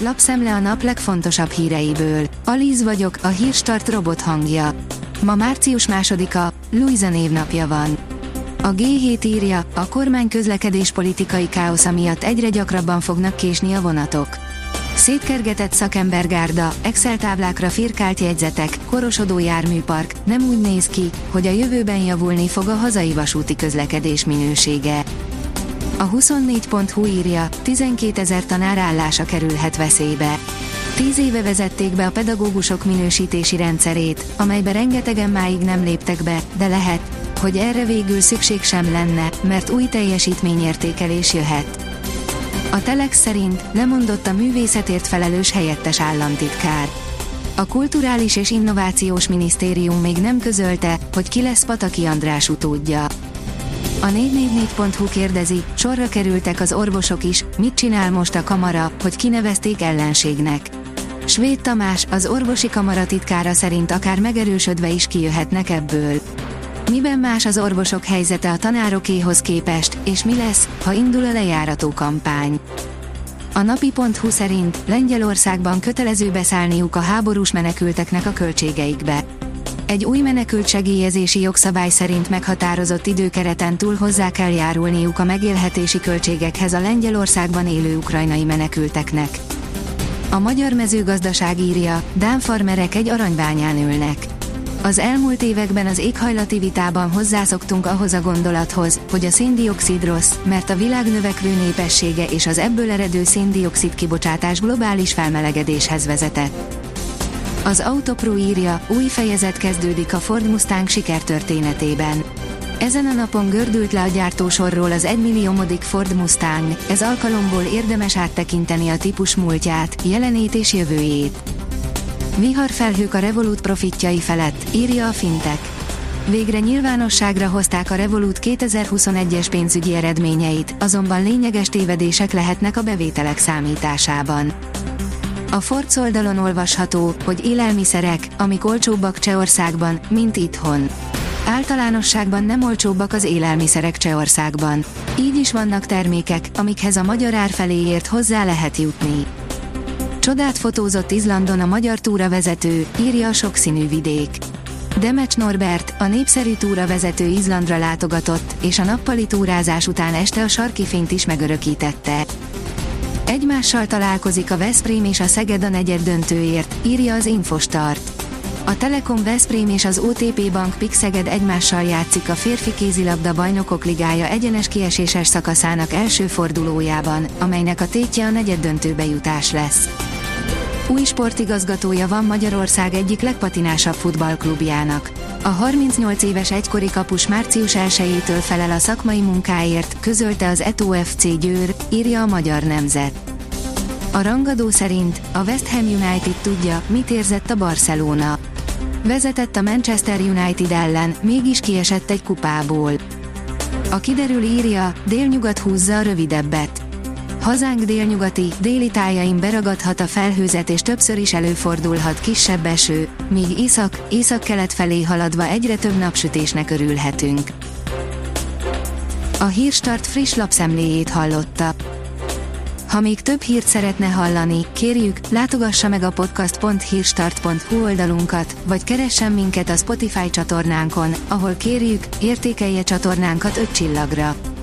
lapszemle a nap legfontosabb híreiből. Alíz vagyok, a hírstart robot hangja. Ma március másodika, Luisa névnapja van. A G7 írja, a kormány közlekedés politikai káosza miatt egyre gyakrabban fognak késni a vonatok. Szétkergetett szakembergárda, Excel táblákra firkált jegyzetek, korosodó járműpark, nem úgy néz ki, hogy a jövőben javulni fog a hazai vasúti közlekedés minősége. A 24.hu írja, 12 ezer tanár állása kerülhet veszélybe. Tíz éve vezették be a pedagógusok minősítési rendszerét, amelybe rengetegen máig nem léptek be, de lehet, hogy erre végül szükség sem lenne, mert új teljesítményértékelés jöhet. A Telex szerint lemondott a művészetért felelős helyettes államtitkár. A Kulturális és Innovációs Minisztérium még nem közölte, hogy ki lesz Pataki András utódja. A 444.hu kérdezi, sorra kerültek az orvosok is, mit csinál most a kamara, hogy kinevezték ellenségnek. Svéd Tamás, az orvosi kamara titkára szerint akár megerősödve is kijöhetnek ebből. Miben más az orvosok helyzete a tanárokéhoz képest, és mi lesz, ha indul a lejárató kampány? A napi.hu szerint Lengyelországban kötelező beszállniuk a háborús menekülteknek a költségeikbe. Egy új menekült segélyezési jogszabály szerint meghatározott időkereten túl hozzá kell járulniuk a megélhetési költségekhez a Lengyelországban élő ukrajnai menekülteknek. A magyar mezőgazdaság írja, Dán farmerek egy aranybányán ülnek. Az elmúlt években az éghajlati vitában hozzászoktunk ahhoz a gondolathoz, hogy a széndiokszid rossz, mert a világ növekvő népessége és az ebből eredő széndiokszid kibocsátás globális felmelegedéshez vezetett. Az Autopro írja, új fejezet kezdődik a Ford Mustang sikertörténetében. Ezen a napon gördült le a gyártósorról az 1 milliómodik Ford Mustang, ez alkalomból érdemes áttekinteni a típus múltját, jelenét és jövőjét. Viharfelhők a Revolut profitjai felett, írja a Fintech. Végre nyilvánosságra hozták a Revolut 2021-es pénzügyi eredményeit, azonban lényeges tévedések lehetnek a bevételek számításában. A Ford oldalon olvasható, hogy élelmiszerek, amik olcsóbbak Csehországban, mint itthon. Általánosságban nem olcsóbbak az élelmiszerek Csehországban. Így is vannak termékek, amikhez a magyar ár feléért hozzá lehet jutni. Csodát fotózott Izlandon a magyar túravezető, írja a sokszínű vidék. Demecs Norbert, a népszerű túravezető Izlandra látogatott, és a nappali túrázás után este a sarki fényt is megörökítette. Egymással találkozik a Veszprém és a Szeged a negyed döntőért, írja az Infostart. A Telekom Veszprém és az OTP Bank Pixeged egymással játszik a férfi kézilabda bajnokok ligája egyenes kieséses szakaszának első fordulójában, amelynek a tétje a negyed döntőbe jutás lesz. Új sportigazgatója van Magyarország egyik legpatinásabb futballklubjának. A 38 éves egykori kapus március 1-től felel a szakmai munkáért, közölte az Eto FC Győr, írja a Magyar Nemzet. A rangadó szerint a West Ham United tudja, mit érzett a Barcelona. Vezetett a Manchester United ellen, mégis kiesett egy kupából. A kiderül írja, délnyugat húzza a rövidebbet. Hazánk délnyugati, déli tájain beragadhat a felhőzet és többször is előfordulhat kisebb eső, míg észak, észak-kelet felé haladva egyre több napsütésnek örülhetünk. A Hírstart friss lapszemléjét hallotta. Ha még több hírt szeretne hallani, kérjük, látogassa meg a podcast.hírstart.hu oldalunkat, vagy keressen minket a Spotify csatornánkon, ahol kérjük, értékelje csatornánkat 5 csillagra.